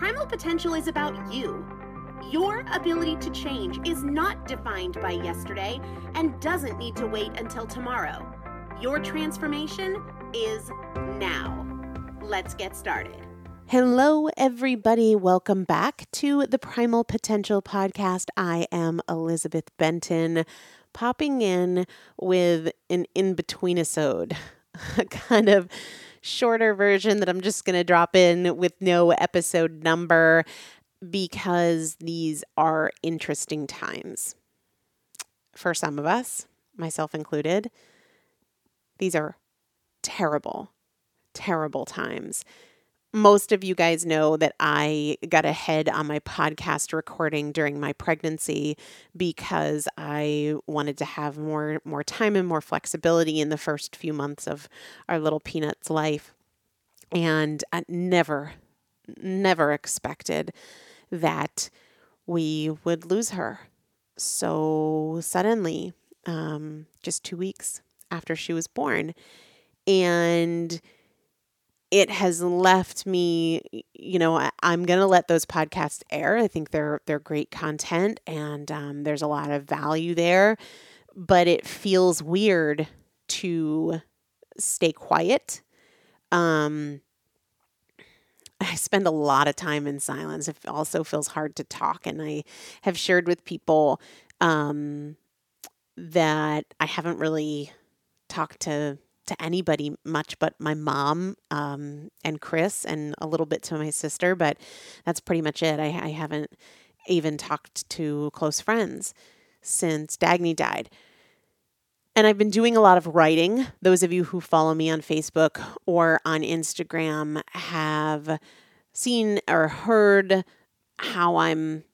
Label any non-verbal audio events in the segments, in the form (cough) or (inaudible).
Primal potential is about you. Your ability to change is not defined by yesterday and doesn't need to wait until tomorrow. Your transformation is now. Let's get started. Hello, everybody. Welcome back to the Primal Potential Podcast. I am Elizabeth Benton, popping in with an in between episode, (laughs) kind of shorter version that I'm just going to drop in with no episode number. because these are interesting times. For some of us, myself included, these are terrible, terrible times most of you guys know that I got ahead on my podcast recording during my pregnancy because I wanted to have more more time and more flexibility in the first few months of our little peanuts life. And I never never expected that we would lose her so suddenly um, just 2 weeks after she was born. And it has left me you know I, am gonna let those podcasts air i think they're they're great content and um, there's a lot of value there but it feels weird to stay quiet um, I spend a lot of time in silence. It also feels hard to talk. And I have shared with people um, that I haven't really talked to to anybody much but my mom um, and Chris and a little bit to my sister, but that's pretty much it. I, I haven't even talked to close friends since Dagny died. And I've been doing a lot of writing. Those of you who follow me on Facebook or on Instagram have seen or heard how I'm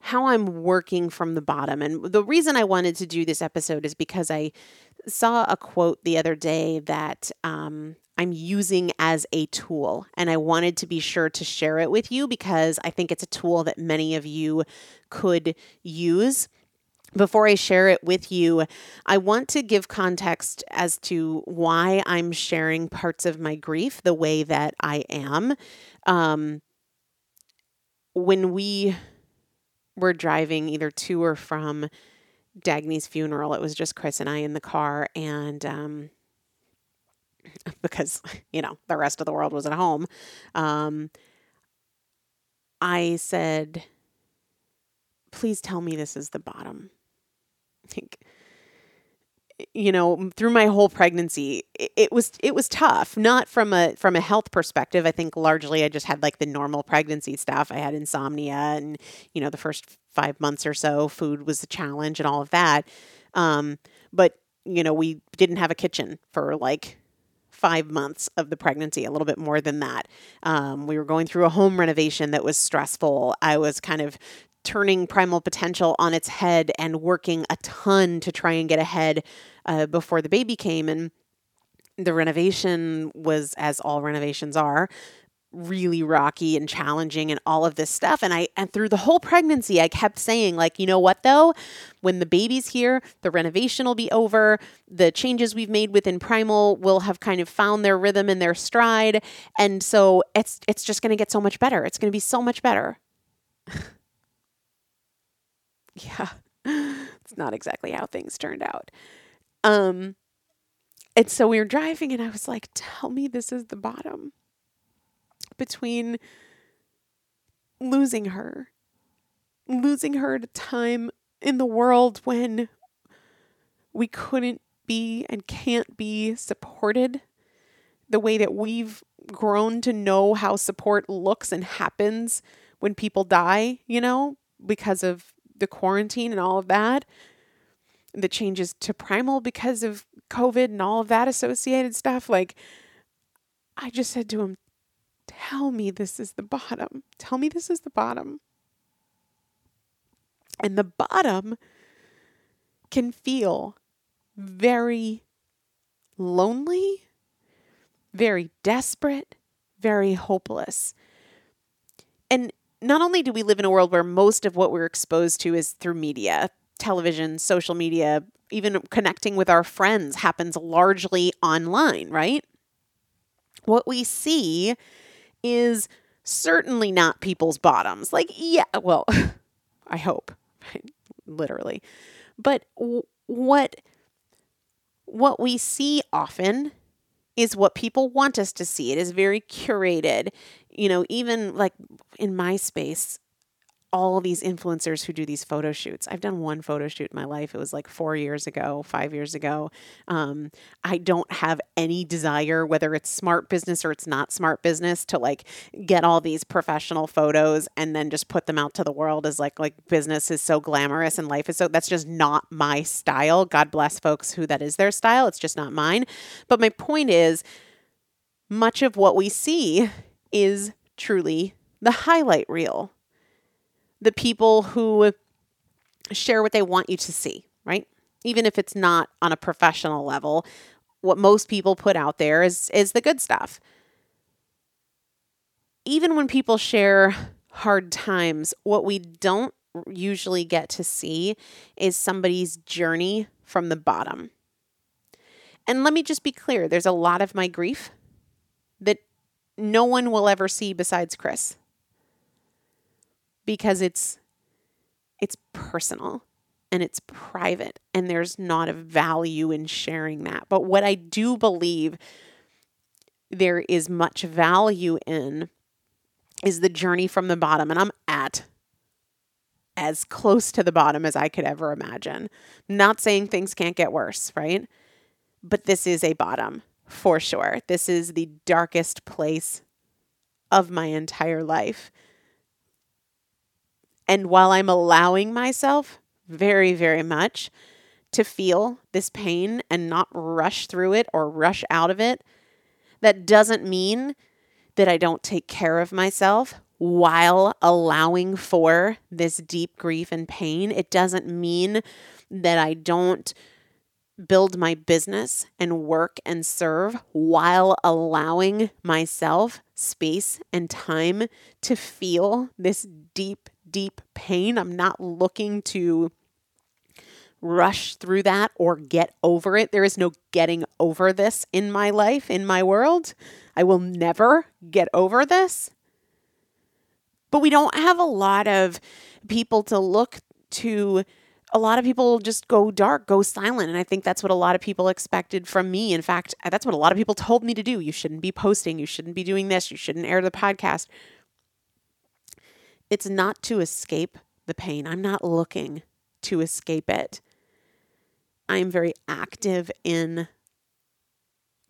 how I'm working from the bottom. And the reason I wanted to do this episode is because I saw a quote the other day that um, I'm using as a tool, and I wanted to be sure to share it with you because I think it's a tool that many of you could use. Before I share it with you, I want to give context as to why I'm sharing parts of my grief the way that I am. Um, when we were driving either to or from Dagny's funeral. It was just Chris and I in the car, and um, (laughs) because you know the rest of the world was at home, um, I said, "Please tell me this is the bottom." (laughs) you know through my whole pregnancy it, it, was it was tough not from a from a health perspective i think largely i just had like the normal pregnancy stuff i had insomnia and you know the first five months or so food was a challenge and all of that um, but you know we didn't have a kitchen for like five months of the pregnancy, a little bit more than that. Um, we were going through a home renovation that was stressful. I was kind of turning primal potential on its head and working a ton to try and get ahead uh, before the baby came. And the renovation was, as all renovations are, really rocky and challenging and all of this stuff. And I and through the whole pregnancy I kept saying like you know what though? When the baby's here the renovation will be over. The changes we've made within primal will have kind of found their rhythm and their stride. And so it's it's just going to get so much better. It's going to be so much better (laughs) yeah, (laughs) it's not exactly how things turned out. Um, and so we were driving, and I was like, tell me this is the bottom between losing her, losing her at a time in the world when we couldn't be and can't be supported the way that we've grown to know how support looks and happens when people die, you know, because of the quarantine and all of that, the changes to Primal because of COVID and all of that associated stuff, like, I just said to him, Tell me this is the bottom. Tell me this is the bottom. And the bottom can feel very lonely, very desperate, very hopeless. And not only do we live in a world where most of what we're exposed to is through media, television, social media, even connecting with our friends happens largely online, right? What we see is certainly not people's bottoms. Like, yeah, well, (laughs) I hope, (laughs) literally. But what what we see often is what people want us to see. It is very curated. You know, even like in my space, all these influencers who do these photo shoots. I've done one photo shoot in my life. It was like four years ago, five years ago. Um, I don't have any desire, whether it's smart business or it's not smart business, to like get all these professional photos and then just put them out to the world as like like business is so glamorous and life is so. That's just not my style. God bless folks who that is their style. It's just not mine. But my point is, much of what we see is truly the highlight reel the people who share what they want you to see, right? Even if it's not on a professional level, what most people put out there is is the good stuff. Even when people share hard times, what we don't usually get to see is somebody's journey from the bottom. And let me just be clear, there's a lot of my grief that no one will ever see besides Chris because it's it's personal and it's private and there's not a value in sharing that. But what I do believe there is much value in is the journey from the bottom and I'm at as close to the bottom as I could ever imagine. Not saying things can't get worse, right? But this is a bottom for sure. This is the darkest place of my entire life. And while I'm allowing myself very, very much to feel this pain and not rush through it or rush out of it, that doesn't mean that I don't take care of myself while allowing for this deep grief and pain. It doesn't mean that I don't build my business and work and serve while allowing myself space and time to feel this deep deep pain. I'm not looking to rush through that or get over it. There is no getting over this in my life, in my world. I will never get over this. But we don't have a lot of people to look to. A lot of people just go dark, go silent. And I think that's what a lot of people expected from me. In fact, that's what a lot of people told me to do. You shouldn't be posting. You shouldn't be doing this. You shouldn't air the podcast. It's not to escape the pain. I'm not looking to escape it. I'm very active in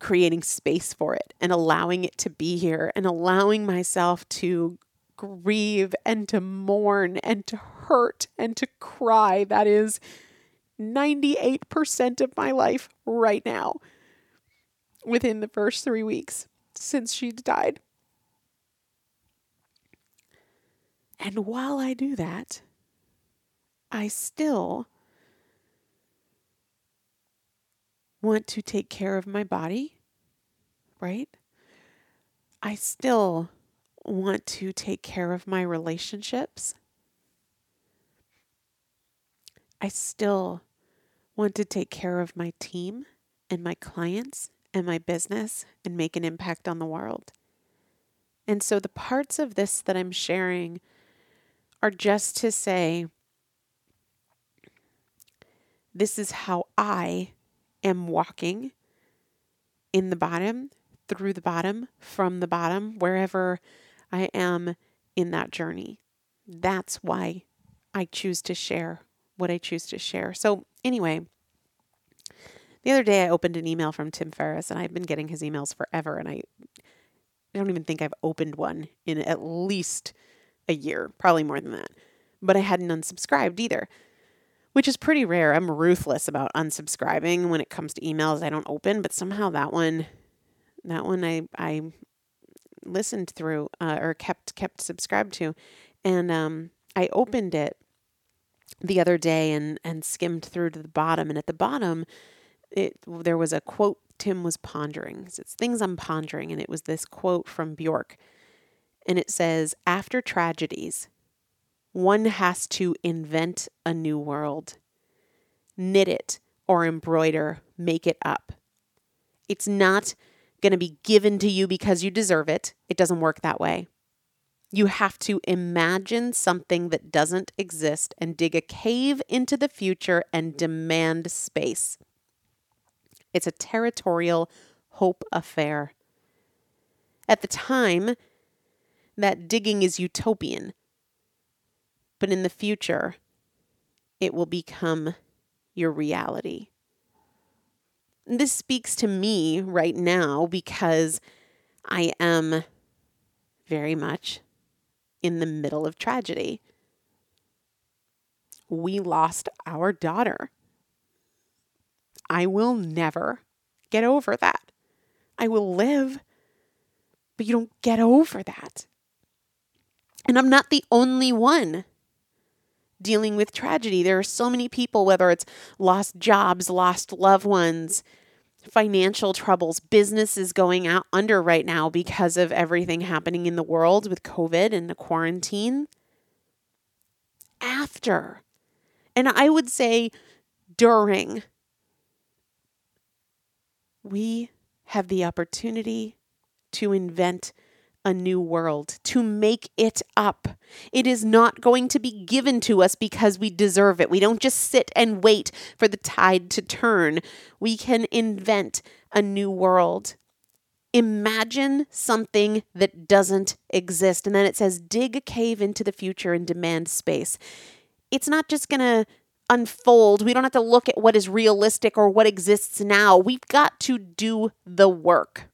creating space for it and allowing it to be here and allowing myself to grieve and to mourn and to hurt and to cry. That is 98% of my life right now within the first three weeks since she died. And while I do that, I still want to take care of my body, right? I still want to take care of my relationships. I still want to take care of my team and my clients and my business and make an impact on the world. And so the parts of this that I'm sharing are just to say, this is how I am walking in the bottom, through the bottom, from the bottom, wherever I am in that journey. That's why I choose to share what I choose to share. So, anyway, the other day I opened an email from Tim Ferriss, and I've been getting his emails forever, and I, I don't even think I've opened one in at least a year, probably more than that. But I hadn't unsubscribed either, which is pretty rare. I'm ruthless about unsubscribing when it comes to emails I don't open, but somehow that one, that one I I listened through uh, or kept kept subscribed to, and um, I opened it the other day and and skimmed through to the bottom, and at the bottom, it there was a quote Tim was pondering. It's things I'm pondering, and it was this quote from Bjork and it says, After tragedies, one has to invent a new world, knit it or embroider, make it up. It's not going to be given to you because you deserve it. It doesn't work that way. You have to imagine something that doesn't exist and dig a cave into the future and demand space. It's a territorial hope affair. At the time, that digging is utopian. but in the future, it will become your reality. This speaks to me right now because I am very much in the middle of tragedy. We lost our daughter. I will never get over that. I will live, but you don't get over that. And I'm not the only one dealing with tragedy. There are so many people, whether it's lost jobs, lost loved ones, financial troubles, businesses going out under right now because of everything happening in the world with COVID and the quarantine. After, and I would say during, we have the opportunity to invent a new world, to make it up. It is not going to be given to us because we deserve it. We don't just sit and wait for the tide to turn. We can invent a new world. Imagine something that doesn't exist. And then it says, dig a cave into the future and demand space. It's not just going to unfold. We don't have to look at what is realistic or what exists now. We've got to do the work.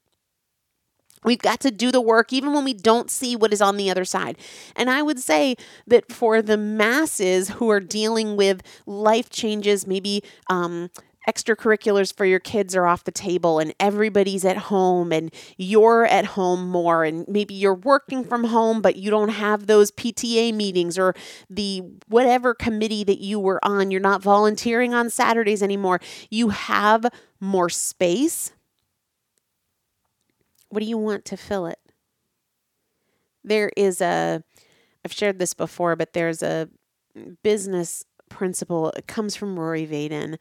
We've got to do the work even when we don't see what is on the other side. And I would say that for the masses who are dealing with life changes, maybe um, extracurriculars for your kids are off the table and everybody's at home and you're at home more and maybe you're working from home but you don't have those PTA meetings or the whatever committee that you were on you're not volunteering on Saturdays anymore you have more space what do you want to fill it? There is a, I've shared this before, but there's a business principle. It comes from Rory Vaden.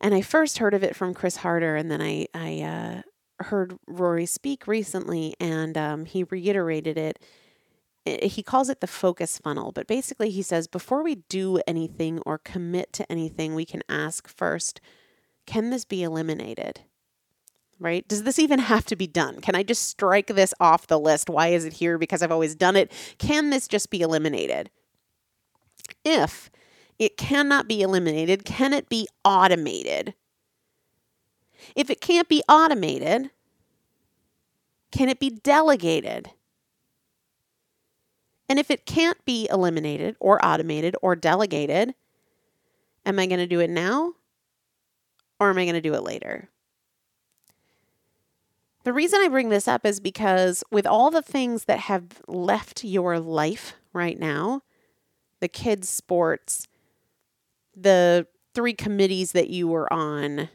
And I first heard of it from Chris Harder, and then I, I uh, heard Rory speak recently, and um, he reiterated it. He calls it the focus funnel, but basically, he says before we do anything or commit to anything, we can ask first can this be eliminated? Right? Does this even have to be done? Can I just strike this off the list? Why is it here? Because I've always done it. Can this just be eliminated? If it cannot be eliminated, can it be automated? If it can't be automated, can it be delegated? And if it can't be eliminated or automated or delegated, am I going to do it now or am I going to do it later? The reason I bring this up is because with all the things that have left your life right now, the kids' sports, the three committees that you were on,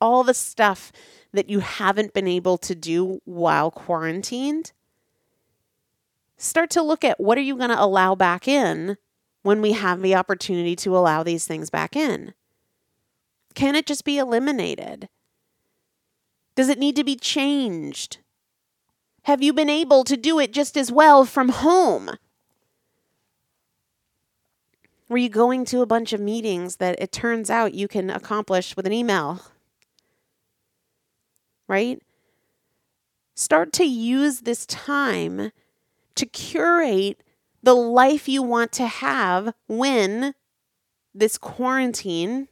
all the stuff that you haven't been able to do while quarantined, start to look at what are you going to allow back in when we have the opportunity to allow these things back in? Can it just be eliminated? Does it need to be changed? Have you been able to do it just as well from home? Were you going to a bunch of meetings that it turns out you can accomplish with an email? Right? Start to use this time to curate the life you want to have when this quarantine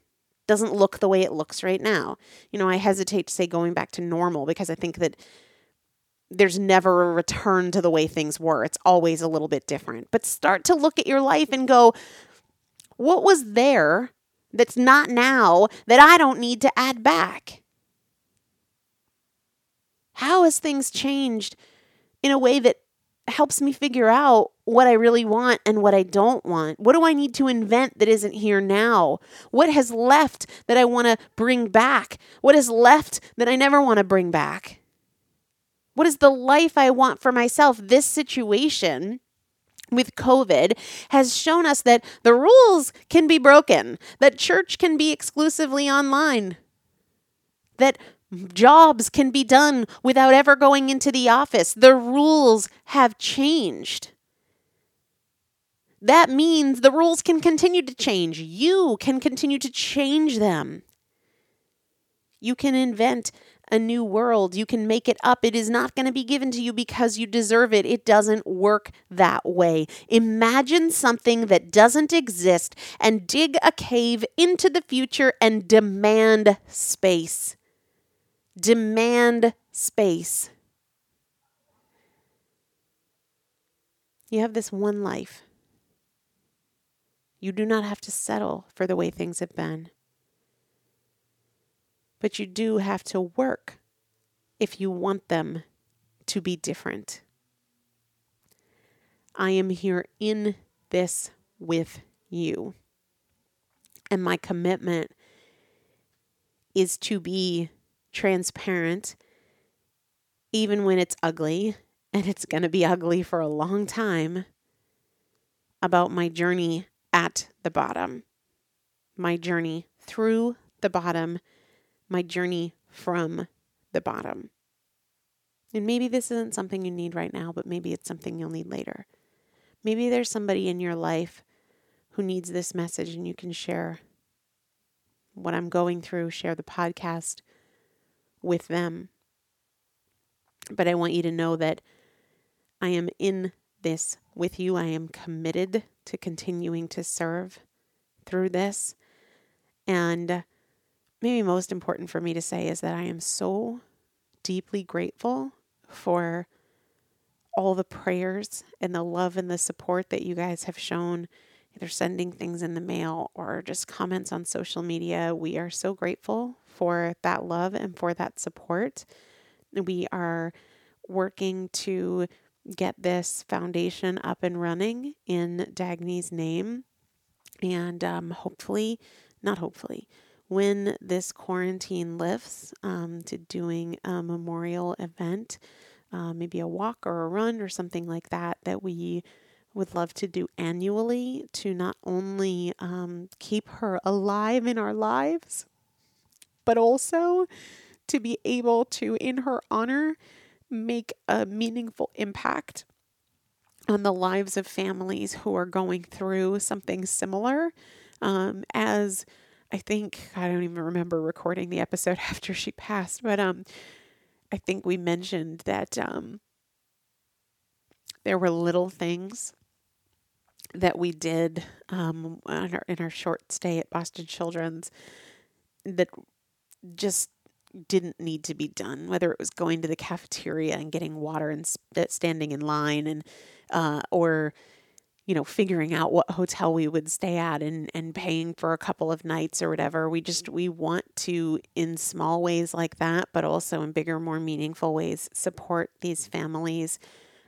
doesn't look the way it looks right now. You know, I hesitate to say going back to normal because I think that there's never a return to the way things were. It's always a little bit different. But start to look at your life and go, what was there that's not now that I don't need to add back? How has things changed in a way that helps me figure out what I really want and what I don't want. What do I need to invent that isn't here now? What has left that I want to bring back? What is left that I never want to bring back? What is the life I want for myself? This situation with COVID has shown us that the rules can be broken, that church can be exclusively online, that Jobs can be done without ever going into the office. The rules have changed. That means the rules can continue to change. You can continue to change them. You can invent a new world. You can make it up. It is not going to be given to you because you deserve it. It doesn't work that way. Imagine something that doesn't exist and dig a cave into the future and demand space. Demand space. You have this one life. You do not have to settle for the way things have been. But you do have to work if you want them to be different. I am here in this with you. And my commitment is to be transparent, even when it's ugly, and it's going to be ugly for a long time, about my journey at the bottom, my journey through the bottom, my journey from the bottom. And maybe this isn't something you need right now, but maybe it's something you'll need later. Maybe there's somebody in your life who needs this message and you can share what I'm going through, share the podcast with them. But I want you to know that I am in this with you. I am committed to continuing to serve through this. And maybe most important for me to say is that I am so deeply grateful for all the prayers and the love and the support that you guys have shown, either sending things in the mail or just comments on social media. We are so grateful for that love and for that support. We are working to get this foundation up and running in Dagny's name. And um, hopefully, not hopefully, when this quarantine lifts, um, to doing a memorial event, uh, maybe a walk or a run or something like that, that we would love to do annually to not only um, keep her alive in our lives, but also to be able to, in her honor, make a meaningful impact on the lives of families who are going through something similar. Um, as I think, I don't even remember recording the episode (laughs) after she passed, but um, I think we mentioned that um, there were little things that we did um, in, our, in our short stay at Boston Children's that just didn't need to be done, whether it was going to the cafeteria and getting water and standing in line and uh, or you know figuring out what hotel we would stay at and and paying for a couple of nights or whatever. We just we want to in small ways like that but also in bigger more meaningful ways support these families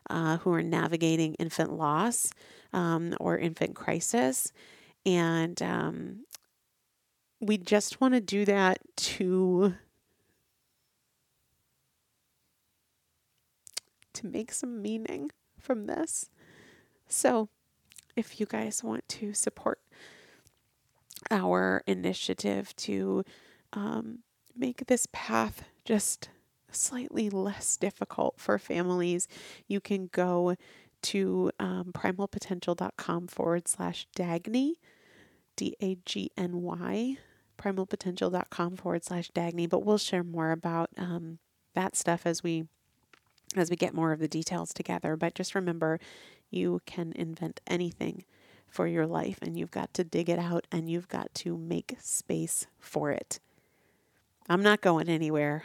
uh, who are navigating infant loss um, or infant crisis and um, we just want to do that to to make some meaning from this. So, if you guys want to support our initiative to um, make this path just slightly less difficult for families, you can go to um, primalpotential.com forward slash Dagny, D A G N Y, primalpotential.com forward slash Dagny. But we'll share more about um, that stuff as we as we get more of the details together. But just remember, you can invent anything for your life, and you've got to dig it out and you've got to make space for it. I'm not going anywhere.